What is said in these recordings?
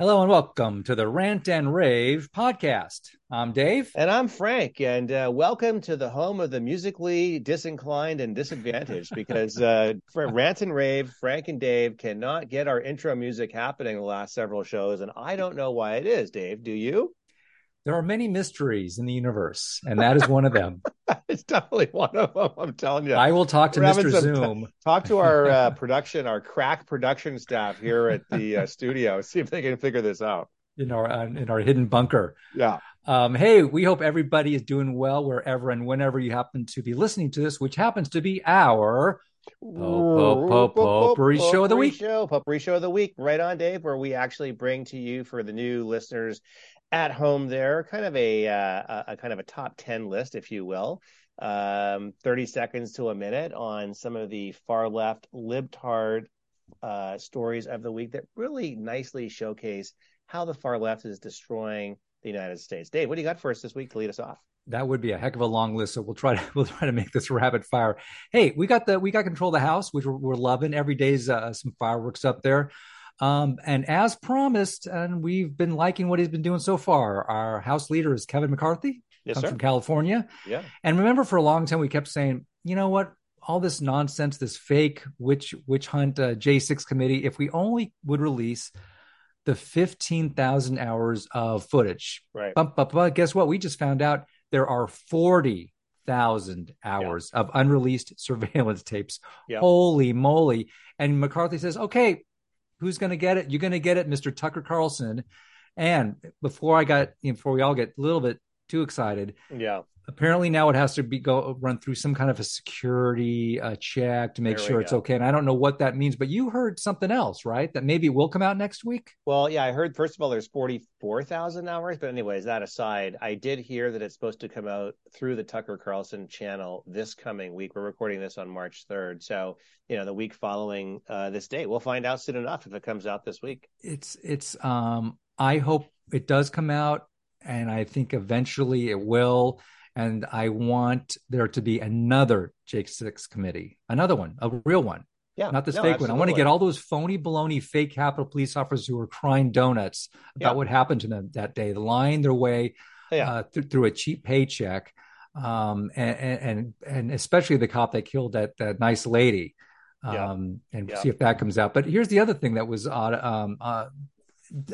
Hello and welcome to the Rant and Rave podcast. I'm Dave. And I'm Frank. And uh, welcome to the home of the musically disinclined and disadvantaged because uh, for Rant and Rave, Frank and Dave cannot get our intro music happening the last several shows. And I don't know why it is, Dave. Do you? There are many mysteries in the universe, and that is one of them. it's definitely one of them. I'm telling you. I will talk to We're Mr. Zoom. T- talk to our uh, production, our crack production staff here at the uh, studio. See if they can figure this out in our uh, in our hidden bunker. Yeah. Um, hey, we hope everybody is doing well wherever and whenever you happen to be listening to this, which happens to be our Potpourri Show of the Week. Show, Potpourri Show of the Week, right on, Dave, where we actually bring to you for the new listeners at home there, kind of a, uh, a kind of a top 10 list, if you will. Um, 30 seconds to a minute on some of the far left libtard uh, stories of the week that really nicely showcase how the far left is destroying the United States. Dave, what do you got for us this week to lead us off? That would be a heck of a long list, so we'll try to we'll try to make this rapid fire. Hey, we got the we got control of the house, which we're, we're loving. Every day's uh, some fireworks up there. Um, and as promised, and we've been liking what he's been doing so far. Our House leader is Kevin McCarthy, yes, comes sir. from California. Yeah. And remember, for a long time, we kept saying, you know what? All this nonsense, this fake witch witch hunt uh, J6 committee. If we only would release the 15,000 hours of footage, right? But, but, but guess what? We just found out there are 40,000 hours yeah. of unreleased surveillance tapes. Yeah. Holy moly! And McCarthy says, okay Who's going to get it? You're going to get it, Mr. Tucker Carlson. And before I got, you know, before we all get a little bit too excited, yeah. Apparently now it has to be go run through some kind of a security uh, check to make there sure it's okay. And I don't know what that means, but you heard something else, right? That maybe will come out next week. Well, yeah, I heard first of all there's forty four thousand hours, but anyways, that aside, I did hear that it's supposed to come out through the Tucker Carlson channel this coming week. We're recording this on March third, so you know the week following uh, this date, we'll find out soon enough if it comes out this week. It's it's um I hope it does come out, and I think eventually it will and I want there to be another Jake Six committee, another one, a real one. Yeah, not this no, fake absolutely. one. I want to get all those phony baloney fake Capitol police officers who are crying donuts about yeah. what happened to them that day, lying their way yeah. uh, th- through a cheap paycheck, um, and, and and especially the cop that killed that that nice lady, um, yeah. and see if that comes out. But here's the other thing that was odd. Um, uh,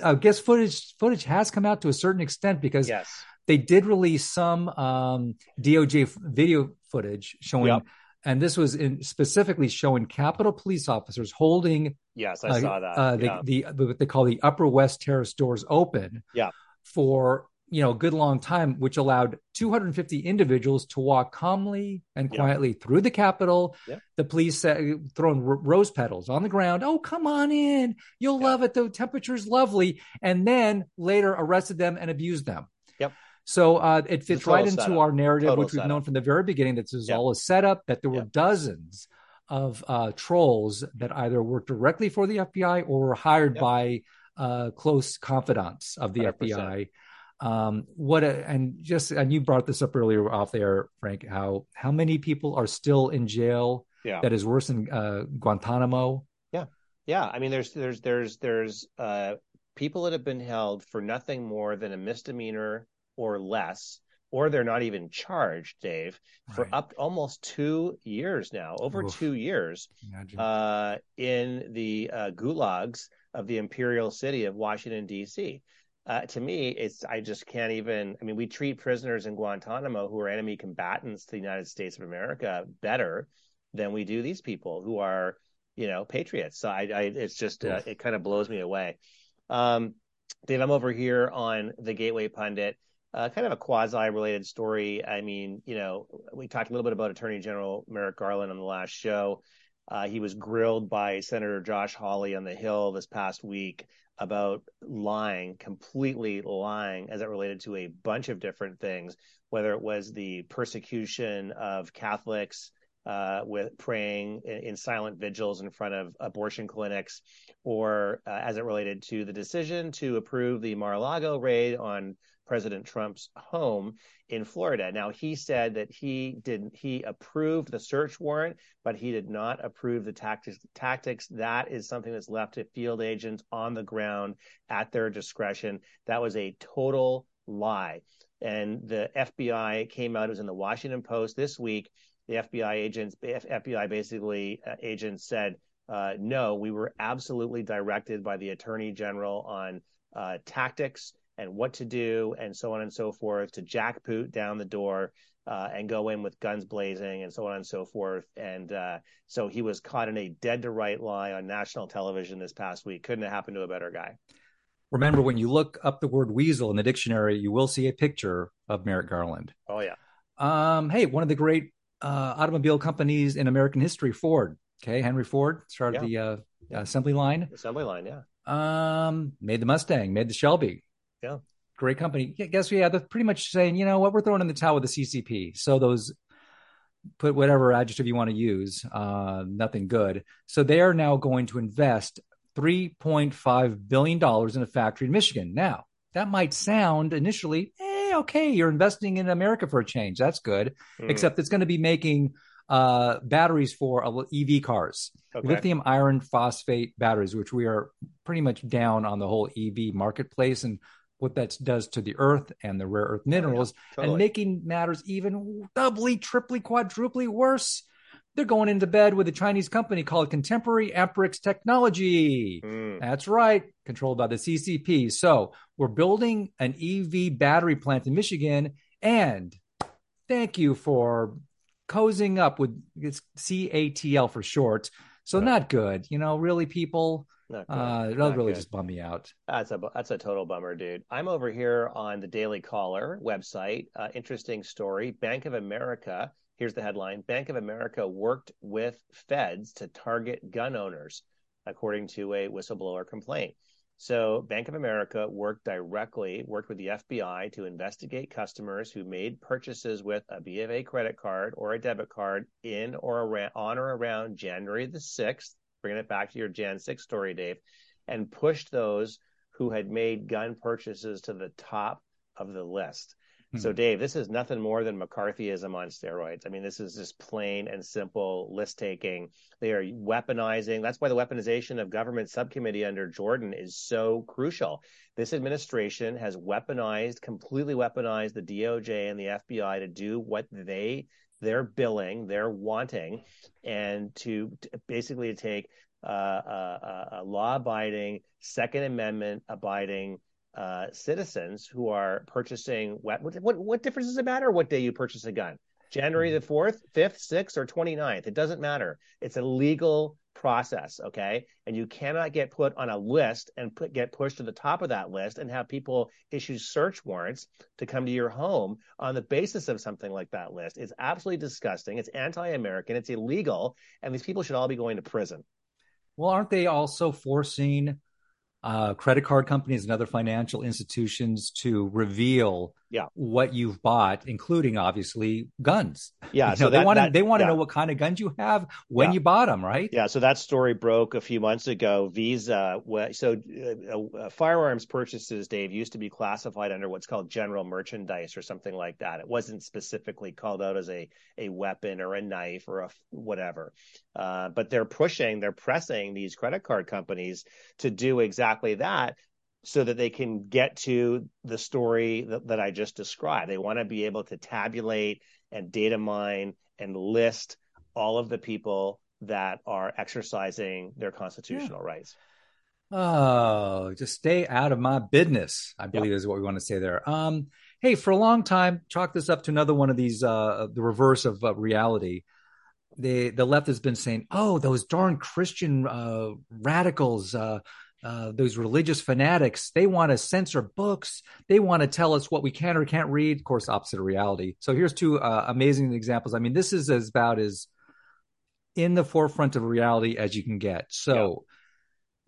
I guess footage footage has come out to a certain extent because yes they did release some um, DOJ video footage showing, yep. and this was in specifically showing Capitol police officers holding. Yes, I uh, saw that. Uh, yeah. the, the what they call the Upper West Terrace doors open. Yeah. For you know a good long time, which allowed 250 individuals to walk calmly and quietly yep. through the Capitol. Yep. The police uh, throwing r- rose petals on the ground. Oh, come on in! You'll love it. The temperature's lovely. And then later arrested them and abused them. Yep. So uh, it fits right into setup. our narrative, total which we've setup. known from the very beginning that this is Yep. all a setup, that there were Yep. dozens of uh, trolls that either worked directly for the FBI or were hired Yep. by uh, close confidants of the 100%. FBI. Um, what a, and just and you brought this up earlier off there, Frank. How how many people are still in jail? Yeah. That is worse than uh, Guantanamo. Yeah, yeah. I mean, there's there's there's there's uh, people that have been held for nothing more than a misdemeanor or less, or they're not even charged, Dave, for Right. up almost two years now, over Oof. two years, uh, in the uh, gulags of the imperial city of Washington D.C. Uh, to me, it's I just can't even. I mean, we treat prisoners in Guantanamo who are enemy combatants to the United States of America better than we do these people who are, you know, patriots. So I, I it's just uh, it kind of blows me away. Um, Dave, I'm over here on the Gateway Pundit. Uh, kind of a quasi-related story. I mean, you know, we talked a little bit about Attorney General Merrick Garland on the last show. Uh, he was grilled by Senator Josh Hawley on the Hill this past week about lying, completely lying as it related to a bunch of different things, whether it was the persecution of Catholics uh, with praying in, in silent vigils in front of abortion clinics, or uh, as it related to the decision to approve the Mar-a-Lago raid on President Trump's home in Florida. Now he said that he did he approved the search warrant, but he did not approve the tactics. Tactics that is something that's left to field agents on the ground at their discretion. That was a total lie. And the FBI came out. It was in the Washington Post this week. The FBI agents, FBI basically uh, agents said, uh, no, we were absolutely directed by the Attorney General on uh, tactics and what to do and so on and so forth to jackboot down the door uh, and go in with guns blazing and so on and so forth. And uh, so he was caught in a dead to right lie on national television this past week. Couldn't have happened to a better guy. Remember, when you look up the word weasel in the dictionary, you will see a picture of Merrick Garland. Oh, yeah. Um, hey, one of the great uh, automobile companies in American history, Ford. Okay, Henry Ford started yeah. the uh, assembly line. Assembly line, yeah. Um, made the Mustang, made the Shelby. Yeah. Great company. Yeah, guess yeah, they're pretty much saying, you know what, we're throwing in the towel with the CCP. So those put whatever adjective you want to use, uh, nothing good. So they are now going to invest $3.5 billion in a factory in Michigan. Now, that might sound initially, okay, you're investing in America for a change. That's good. Mm. Except it's going to be making uh, batteries for EV cars, okay. lithium iron phosphate batteries, which we are pretty much down on the whole EV marketplace and what that does to the earth and the rare earth minerals, oh, yeah, totally. and making matters even doubly, triply, quadruply worse. They're going into bed with a Chinese company called Contemporary Amperex Technology. Mm. That's right, controlled by the CCP. So we're building an EV battery plant in Michigan, and thank you for cozying up with it's CATL for short. So not good. You know, really, people. Uh, that'll really good. just bum me out. That's a that's a total bummer, dude. I'm over here on the Daily Caller website. Uh, interesting story. Bank of America. Here's the headline: Bank of America worked with feds to target gun owners, according to a whistleblower complaint. So Bank of America worked directly, worked with the FBI to investigate customers who made purchases with a B of A credit card or a debit card in or around, on or around January the 6th, bringing it back to your Jan 6 story, Dave, and pushed those who had made gun purchases to the top of the list. So, hmm. Dave, this is nothing more than McCarthyism on steroids. I mean, this is just plain and simple list taking. They are weaponizing. That's why the weaponization of government subcommittee under Jordan is so crucial. This administration has weaponized, completely weaponized the DOJ and the FBI to do what they they're billing, they're wanting, and to, to basically take uh, a, a law-abiding, Second Amendment abiding uh, citizens who are purchasing what, what what difference does it matter what day you purchase a gun? January the 4th, 5th, 6th, or 29th. It doesn't matter. It's a legal process, okay? And you cannot get put on a list and put, get pushed to the top of that list and have people issue search warrants to come to your home on the basis of something like that list. It's absolutely disgusting. It's anti-American. It's illegal, and these people should all be going to prison. Well, aren't they also forcing uh, credit card companies and other financial institutions to reveal yeah. what you've bought, including obviously guns. Yeah, so know, they want to they want to yeah. know what kind of guns you have when yeah. you bought them, right? Yeah, so that story broke a few months ago. Visa, so uh, uh, firearms purchases, Dave, used to be classified under what's called general merchandise or something like that. It wasn't specifically called out as a a weapon or a knife or a whatever. Uh, but they're pushing, they're pressing these credit card companies to do exactly that so that they can get to the story that, that I just described. They want to be able to tabulate and data mine and list all of the people that are exercising their constitutional yeah. rights. Oh, just stay out of my business, I believe yep. is what we want to say there. Um, hey, for a long time, chalk this up to another one of these, uh, the reverse of uh, reality. The, the left has been saying, oh, those darn Christian uh, radicals, uh, those religious fanatics, they want to censor books. They want to tell us what we can or can't read. Of course, opposite of reality. So here's two uh, amazing examples. I mean, this is as about as in the forefront of reality as you can get. So yeah.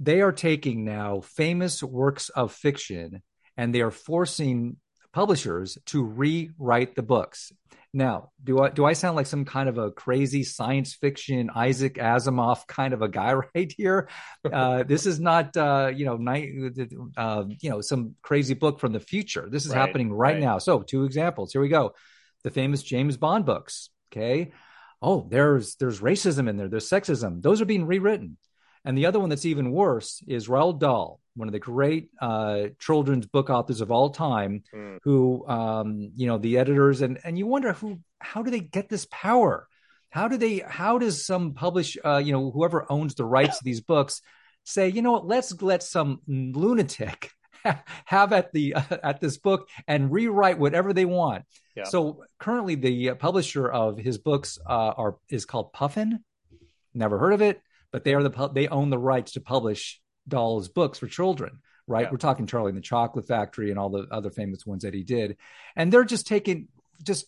they are taking now famous works of fiction and they are forcing publishers to rewrite the books. Now, do I do I sound like some kind of a crazy science fiction Isaac Asimov kind of a guy right here? Uh, this is not uh, you know night, uh, you know some crazy book from the future. This is right, happening right, right now. So, two examples. Here we go. The famous James Bond books. Okay. Oh, there's there's racism in there. There's sexism. Those are being rewritten. And the other one that's even worse is Roald Dahl, one of the great uh, children's book authors of all time, mm. who, um, you know, the editors, and, and you wonder who, how do they get this power? How do they, how does some publish, uh, you know, whoever owns the rights to these books say, you know what, let's let some lunatic have at the uh, at this book and rewrite whatever they want. Yeah. So currently, the publisher of his books uh, are is called Puffin. Never heard of it but they are the they own the rights to publish Dahl's books for children. Right, yeah. we're talking Charlie and the Chocolate Factory and all the other famous ones that he did, and they're just taking just.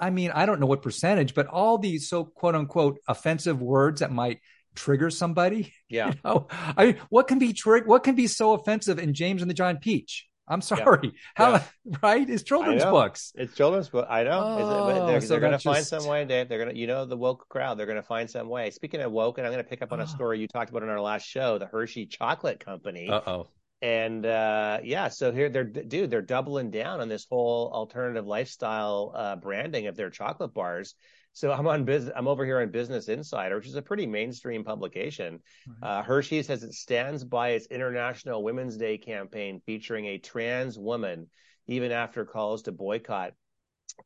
I mean, I don't know what percentage, but all these so quote unquote offensive words that might trigger somebody. Yeah. You know? I mean, what can be trig- what can be so offensive in James and the Giant Peach? I'm sorry. Yeah. How yeah. right? It's children's books. It's children's book. I know. Oh, they're, so they're going to find some way. They, they're going to, you know, the woke crowd. They're going to find some way. Speaking of woke, and I'm going to pick up on a story you talked about in our last show, the Hershey Chocolate Company. Uh oh. And uh, yeah, so here they're dude, they're doubling down on this whole alternative lifestyle uh, branding of their chocolate bars. So I'm on business. I'm over here on Business Insider, which is a pretty mainstream publication. Right. Uh, Hershey says it stands by its International Women's Day campaign featuring a trans woman, even after calls to boycott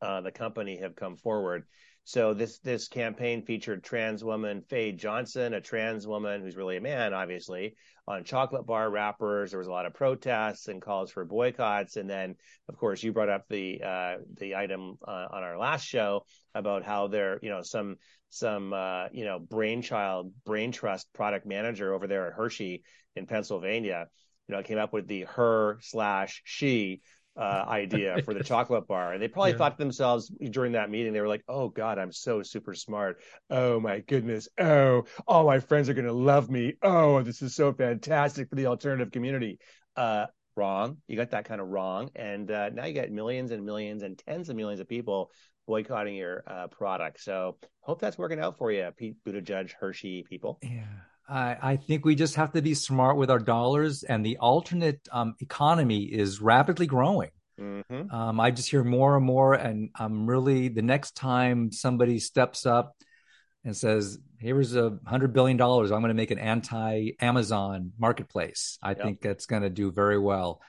uh, the company have come forward. So this this campaign featured trans woman Fae Johnson, a trans woman who's really a man, obviously, on chocolate bar wrappers. There was a lot of protests and calls for boycotts, and then, of course, you brought up the uh, the item uh, on our last show about how there, you know, some some uh, you know brainchild, brain trust product manager over there at Hershey in Pennsylvania, you know, came up with the her slash she uh, idea for the chocolate bar. And they probably yeah. thought to themselves during that meeting, they were like, oh God, I'm so super smart. Oh my goodness. Oh, all my friends are going to love me. Oh, this is so fantastic for the alternative community. Uh, wrong. You got that kind of wrong. And uh, now you got millions and millions and tens of millions of people boycotting your uh, product. So hope that's working out for you, Pete Buttigieg, Hershey people. Yeah. I, I think we just have to be smart with our dollars, and the alternate um, economy is rapidly growing. Mm-hmm. Um, I just hear more and more, and I'm really the next time somebody steps up and says, "Here's a hundred billion dollars. I'm going to make an anti-Amazon marketplace." I yep. think that's going to do very well.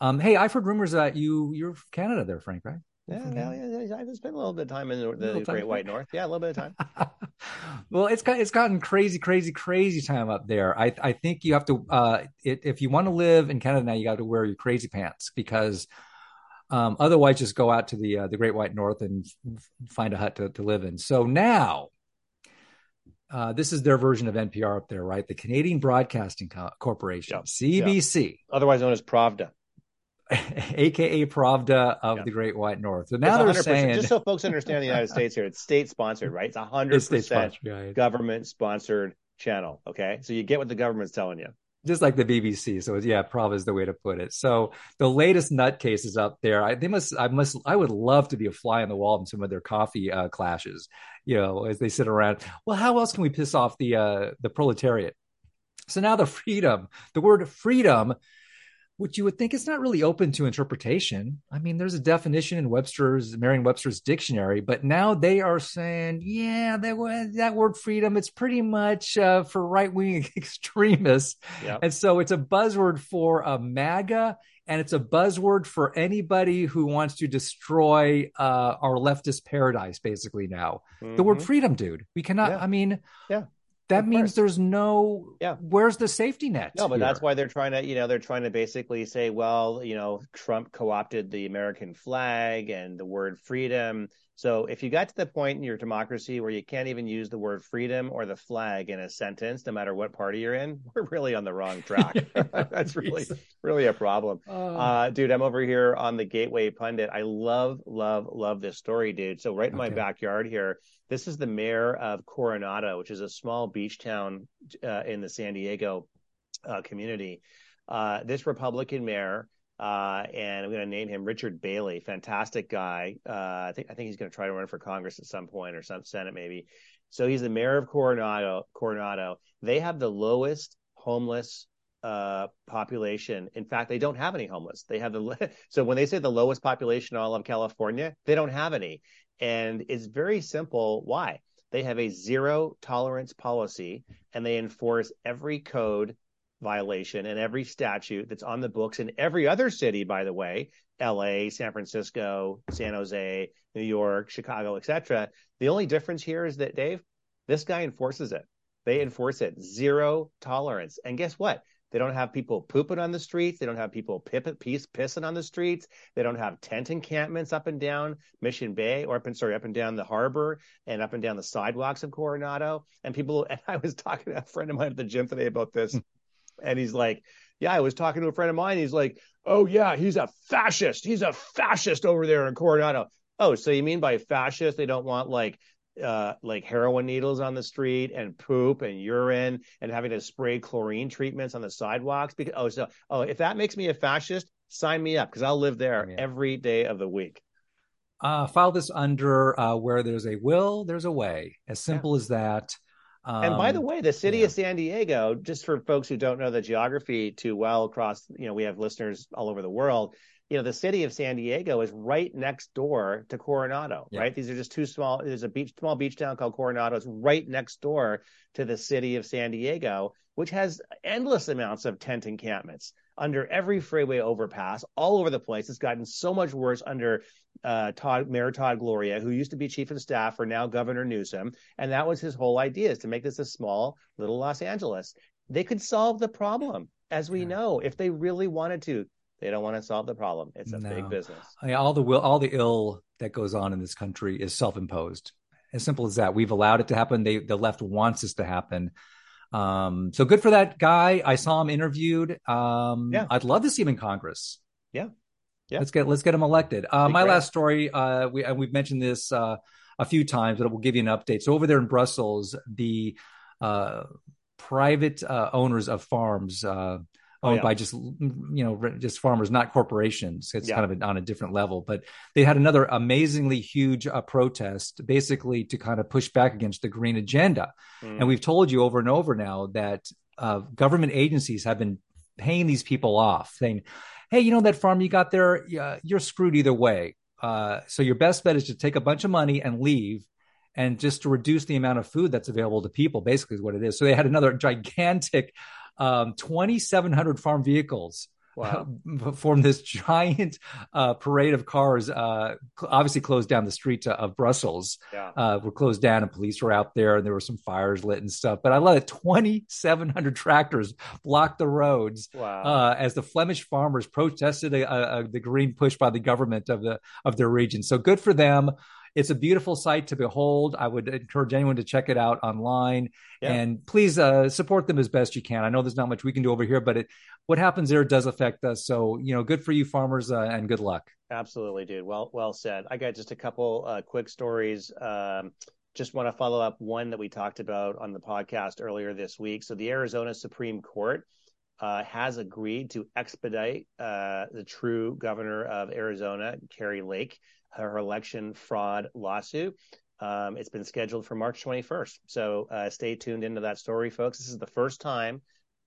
Um, hey, I've heard rumors that you you're Canada, there, Frank, right? Yeah, yeah, yeah, I've spent a little bit of time in the, the Great time. White North. Yeah, a little bit of time. well, it's got it's gotten crazy, crazy, crazy time up there. I I think you have to uh, it, if you want to live in Canada now, you got to wear your crazy pants because um, otherwise, just go out to the uh, the Great White North and f- find a hut to, to live in. So now. Uh, this is their version of NPR up there, right? The Canadian Broadcasting Co- Corporation, yep. CBC, yep. otherwise known as Pravda. Aka Pravda of yeah. the Great White North. So now they're saying, just so folks understand the United States here, it's state sponsored, right? It's a hundred percent government sponsored channel. Okay, so you get what the government's telling you. Just like the BBC, so yeah, Pravda is the way to put it. So the latest nutcases up there, I, they must, I must, I would love to be a fly on the wall in some of their coffee uh, clashes. You know, as they sit around. Well, how else can we piss off the uh, the proletariat? So now the freedom, the word freedom which you would think is not really open to interpretation. I mean, there's a definition in Webster's Merriam-Webster's dictionary, but now they are saying, yeah, that that word freedom, it's pretty much uh, for right-wing extremists, yep. and so it's a buzzword for a MAGA, and it's a buzzword for anybody who wants to destroy uh, our leftist paradise. Basically, now mm-hmm. the word mm-hmm. freedom, dude, we cannot. Yeah. I mean, yeah that means there's no yeah. where's the safety net no but here? that's why they're trying to you know they're trying to basically say well you know trump co-opted the american flag and the word freedom so if you got to the point in your democracy where you can't even use the word freedom or the flag in a sentence no matter what party you're in we're really on the wrong track that's really really a problem oh. uh, dude i'm over here on the gateway pundit i love love love this story dude so right in okay. my backyard here this is the mayor of Coronado, which is a small beach town uh, in the San Diego uh, community. Uh, this Republican mayor Uh, and I'm going to name him Richard Bailey, fantastic guy. Uh, I think I think he's going to try to run for Congress at some point or some Senate maybe. So he's the mayor of Coronado. Coronado. They have the lowest homeless uh, population. In fact, they don't have any homeless. They have the so when they say the lowest population in all of California, they don't have any, and it's very simple. Why? They have a zero tolerance policy, and they enforce every code violation and every statute that's on the books in every other city. By the way, L.A., San Francisco, San Jose, New York, Chicago, etc. The only difference here is that Dave, this guy enforces it. They enforce it. Zero tolerance. And guess what? They don't have people pooping on the streets. They don't have people pip- piss, pissing on the streets. They don't have tent encampments up and down Mission Bay or up and sorry up and down the harbor and up and down the sidewalks of Coronado. And people and I was talking to a friend of mine at the gym today about this, hmm. And he's like, "Yeah, I was talking to a friend of mine. He's like, oh yeah, he's a fascist. He's a fascist over there in Coronado." Oh, so you mean by fascist they don't want like uh, like heroin needles on the street and poop and urine and having to spray chlorine treatments on the sidewalks. Because oh, so oh, if that makes me a fascist, sign me up because I'll live there yeah. every day of the week. Uh, file this under uh, where there's a will, there's a way. As simple yeah. as that. Um, and by the um, way, the city yeah. of San Diego, just for folks who don't know the geography too well across, you know, we have listeners all over the world you know, the city of San Diego is right next door to Coronado, yeah. right? These are just two small, there's a beach, small beach town called Coronado. It's right next door to the city of San Diego, which has endless amounts of tent encampments under every freeway overpass all over the place. It's gotten so much worse under uh, Todd, Mayor Todd Gloria, who used to be chief of staff for now Governor Newsom. And that was his whole idea is to make this a small little Los Angeles. They could solve the problem, as we yeah. know, if they really wanted to. They don't want to solve the problem. It's a no. big business. I mean, all the will, all the ill that goes on in this country is self-imposed. As simple as that. We've allowed it to happen. They, the left wants this to happen. Um, so good for that guy. I saw him interviewed. Um, yeah. I'd love to see him in Congress. Yeah. Yeah. Let's get let's get them elected. Uh, my great. last story. Uh, we and we've mentioned this uh, a few times, but we'll give you an update. So over there in Brussels, the uh, private uh, owners of farms uh, Oh, owned oh, yeah. by just you know just farmers, not corporations. It's yeah. kind of on a different level. But they had another amazingly huge uh, protest, basically to kind of push back against the green agenda. Mm. And we've told you over and over now that uh, government agencies have been paying these people off, saying, "Hey, you know that farm you got there, uh, you're screwed either way. Uh, so your best bet is to take a bunch of money and leave." And just to reduce the amount of food that's available to people, basically, is what it is. So they had another gigantic um, 2,700 farm vehicles wow. formed this giant uh, parade of cars. Uh, obviously, closed down the street of Brussels. Yeah. Uh, were closed down, and police were out there, and there were some fires lit and stuff. But I love it. 2,700 tractors blocked the roads wow. Uh, as the Flemish farmers protested a, a, a, the green push by the government of the of their region. So good for them. It's a beautiful site to behold. I would encourage anyone to check it out online yeah. and please uh, support them as best you can. I know there's not much we can do over here, but it, what happens there does affect us. So, you know, good for you farmers uh, and good luck. Absolutely, dude. Well, well said. I got just a couple uh, quick stories. Um, just want to follow up one that we talked about on the podcast earlier this week. So the Arizona Supreme Court uh, has agreed to expedite uh, the true governor of Arizona, Kari Lake, her election fraud lawsuit. Um, it's been scheduled for March 21st. So uh, stay tuned into that story, folks. This is the first time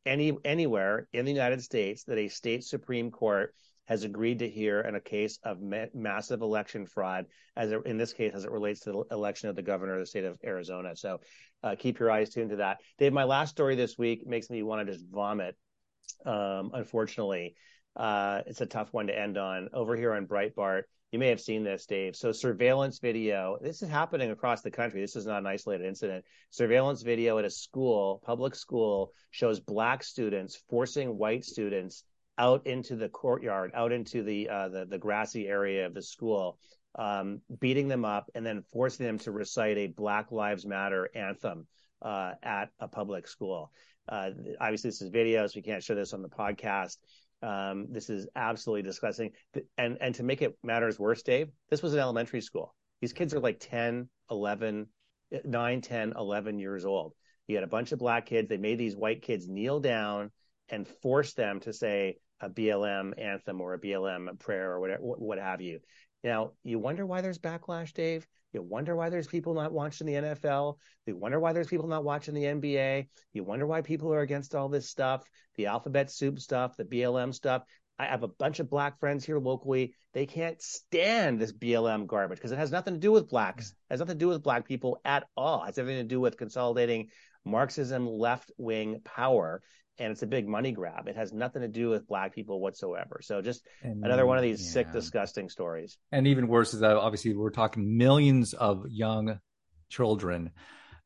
any anywhere in the United States that a state supreme court has agreed to hear in a case of ma- massive election fraud, as it, in this case, as it relates to the election of the governor of the state of Arizona. So uh, keep your eyes tuned to that. Dave, my last story this week makes me want to just vomit. Um, unfortunately, uh, it's a tough one to end on. Over here on Breitbart, you may have seen this, Dave. So surveillance video. This is happening across the country. This is not an isolated incident. Surveillance video at a school, public school, shows black students forcing white students out into the courtyard, out into the uh, the, the grassy area of the school, um, beating them up, and then forcing them to recite a Black Lives Matter anthem uh, at a public school. Uh, obviously, this is video, so we can't show this on the podcast. Um, this is absolutely disgusting. And and to make it matters worse, Dave, this was an elementary school. These kids are like 10, 11, 9, 10, 11 years old. You had a bunch of black kids. They made these white kids kneel down and force them to say a BLM anthem or a BLM prayer or whatever, what have you. Now, you wonder why there's backlash, Dave. You wonder why there's people not watching the NFL. You wonder why there's people not watching the NBA. You wonder why people are against all this stuff, the alphabet soup stuff, the BLM stuff. I have a bunch of black friends here locally. They can't stand this BLM garbage because it has nothing to do with blacks. It has nothing to do with black people at all. It has everything to do with consolidating Marxism left wing power and it's a big money grab. It has nothing to do with black people whatsoever. So just and, another one of these yeah. sick, disgusting stories. And even worse is that obviously we're talking millions of young children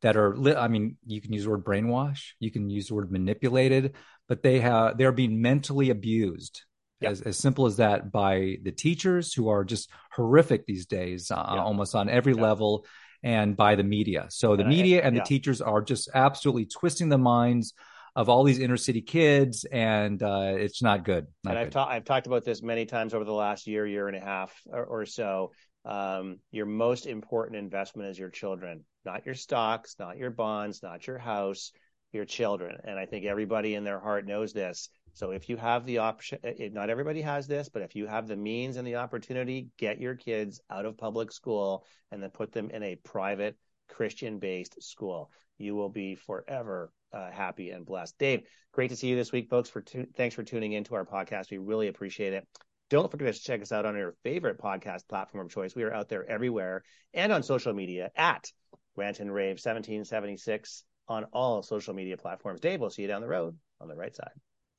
that are lit. i mean you can use the word brainwash you can use the word manipulated but they have they're being mentally abused yep. as, as simple as that by the teachers who are just horrific these days uh, yep. almost on every yep. level and by the media so the media and the teachers are just absolutely twisting the minds of all these inner city kids, and uh, it's not good. Not and I've, ta- I've talked about this many times over the last year, year and a half or, or so. Um, your most important investment is your children, not your stocks, not your bonds, not your house, your children. And I think everybody in their heart knows this. So if you have the option, it, not everybody has this, but if you have the means and the opportunity, get your kids out of public school and then put them in a private Christian based school. You will be forever uh, happy and blessed. Dave, great to see you this week, folks. For tu- thanks for tuning into our podcast. We really appreciate it. Don't forget to check us out on your favorite podcast platform of choice. We are out there everywhere and on social media at Rant and Rave 1776 on all social media platforms. Dave, we'll see you down the road on the right side.